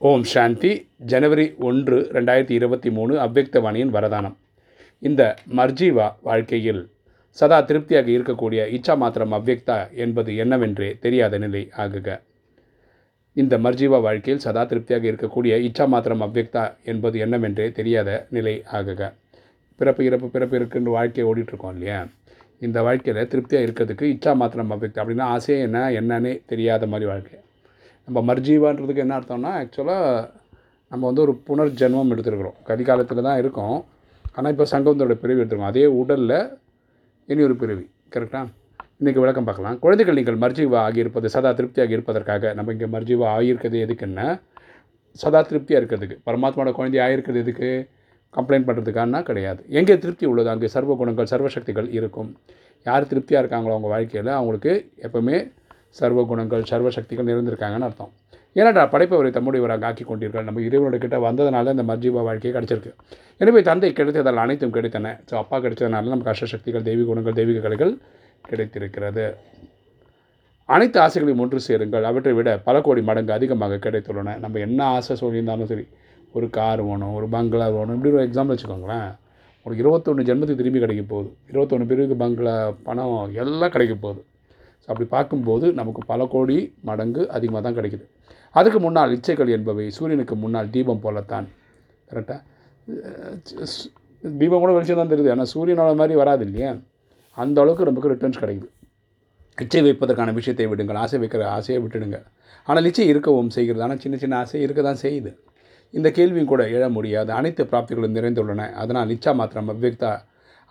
ஓம் சாந்தி. ஜனவரி ஒன்று ரெண்டாயிரத்தி இருபத்தி மூணு அவ்வக்தவாணியின் வரதானம். இந்த மர்ஜீவா வாழ்க்கையில் சதா திருப்தியாக இருக்கக்கூடிய இச்சா மாத்திரம் அவ்வக்தா என்பது என்னவென்றே தெரியாத நிலை ஆகுக. இந்த மர்ஜீவா வாழ்க்கையில் சதா திருப்தியாக இருக்கக்கூடிய இச்சா மாத்திரம் அவ்வக்தா என்பது என்னவென்றே தெரியாத நிலை ஆகுக. பிறப்பு இறப்பு பிறப்பு இருக்குன்னு வாழ்க்கையை ஓடிட்டுருக்கோம் இல்லையா? இந்த வாழ்க்கையில் திருப்தியாக இருக்கிறதுக்கு இச்சா மாத்திரம் அவ்வக்தா அப்படின்னா ஆசையே என்ன என்னன்னே தெரியாத மாதிரி வாழ்க்கை. நம்ம மர்ஜீவான்றதுக்கு என்ன அர்த்தம்னா ஆக்சுவலாக நம்ம வந்து ஒரு புனர்ஜென்மம் எடுத்துருக்குறோம். கதிகாலத்தில் தான் இருக்கோம். ஆனால் இப்போ சங்கவந்தோட பிரிவு எடுத்துருக்கோம். அதே உடலில் இனி ஒரு பிரிவு கரெக்டாக இன்றைக்கி விளக்கம் பார்க்கலாம். குழந்தைகள் நீங்கள் மர்ஜீவா ஆகியிருப்பது சதா திருப்தியாக இருப்பதற்காக நம்ம இங்கே மர்ஜீவா ஆகியிருக்கிறது எதுக்குன்னா சதா திருப்தியாக இருக்கிறதுக்கு பரமாத்மாவோட குழந்தை ஆகியிருக்கிறது எதுக்கு? கம்ப்ளைண்ட் பண்ணுறதுக்கானா கிடையாது. எங்கே திருப்தி உள்ளது அங்கே சர்வ குணங்கள் சர்வசக்திகள் இருக்கும். யார் திருப்தியாக இருக்காங்களோ அவங்க வாழ்க்கையில் அவங்களுக்கு எப்போவுமே சர்வ குணங்கள் சர்வ சக்திகள் நிறைந்திருக்காங்கன்னு அர்த்தம். ஏன்னாடா படைப்பவரை தம்முடையவராக ஆக்கி கொண்டீர்கள் நம்ம இறைவனோட கிட்ட வந்ததுனால இந்த மர்ஜீவா வாழ்க்கையை கிடச்சிருக்கு. எனவே தந்தை கிடைத்ததால் அனைத்தும் கிடைத்தன. ஸோ அப்பா கிடைச்சதுனால நமக்கு அஷ்டசக்திகள் தெய்வீக குணங்கள் தெய்வீக கலைகள் கிடைத்திருக்கிறது. அனைத்து ஆசைகளையும் ஒன்று சேருங்கள். அவற்றை விட பல கோடி மடங்கு அதிகமாக கிடைத்துள்ளன. நம்ம என்ன ஆசை சொல்லியிருந்தாலும் சரி ஒரு கார் வேணும் ஒரு பங்களா வேணும் இப்படி ஒரு எக்ஸாம்பிள் வச்சுக்கோங்களேன். ஒரு இருபத்தொன்று ஜென்மத்துக்கு திரும்பி கிடைக்க போகுது. இருபத்தொன்று பேருக்கு பங்களா பணம் எல்லாம் கிடைக்க போகுது. அப்படி பார்க்கும்போது நமக்கு பல கோடி மடங்கு அதிகமாக தான் கிடைக்குது. அதுக்கு முன்னால் இச்சைகள் என்பவை சூரியனுக்கு முன்னால் தீபம் போலத்தான். கரெக்டாக தீபம் கூட வெளிச்சம் தான் தெரியுது. ஆனால் சூரியனோட மாதிரி வராது இல்லையா? அந்த அளவுக்கு நமக்கு ரிட்டர்ன்ஸ் கிடைக்குது. இச்சை வைப்பதற்கான விஷயத்தை விடுங்கள். ஆசை வைக்கிற ஆசையை விட்டுடுங்க. ஆனால் இச்சை இருக்கவும் செய்கிறது. ஆனால் சின்ன சின்ன ஆசை இருக்க தான் செய்யுது. இந்த கேள்வியும் கூட எழ முடியாது. அனைத்து பிராப்திகளும் நிறைந்துள்ளன. அதனால் இச்சா மாத்திரம் அவ்வக்தா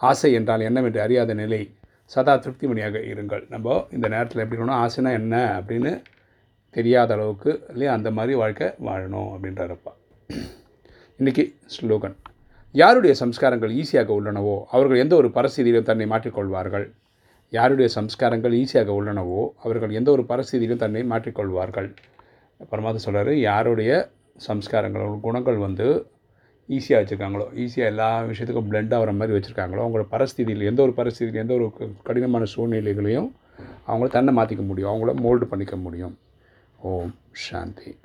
ஆசை என்றால் என்னவென்று அறியாத நிலை சதா திருப்திமணியாக இருங்கள். நம்ம இந்த நேரத்தில் எப்படி இருக்கணும்? ஆசைனா என்ன அப்படின்னு தெரியாத அளவுக்கு இல்லையா? அந்த மாதிரி வாழ்க்கை வாழணும் அப்படின்றப்பா இன்றைக்கி ஸ்லோகன். யாருடைய சம்ஸ்காரங்கள் ஈஸியாக உள்ளனவோ அவர்கள் எந்த ஒரு பரசீதியிலும் தன்னை மாற்றிக்கொள்வார்கள். யாருடைய சம்ஸ்காரங்கள் ஈஸியாக உள்ளனவோ அவர்கள் எந்த ஒரு பரசீதியிலும் தன்னை மாற்றிக்கொள்வார்கள். பரமாத்மா சொல்கிறார் யாருடைய சம்ஸ்காரங்கள் குணங்கள் வந்து ஈஸியாக வச்சுருக்காங்களோ ஈஸியாக எல்லா விஷயத்துக்கும் பிளெண்ட் ஆகிற மாதிரி வச்சுருக்காங்களோ அவங்களோட பரஸ்திதியில் எந்த ஒரு பரஸ்திதியில் எந்த ஒரு கடினமான சூழ்நிலைகளையும் அவங்கள தன்னை மாற்றிக்க முடியும். அவங்கள மோல்டு பண்ணிக்க முடியும். ஓம் சாந்தி.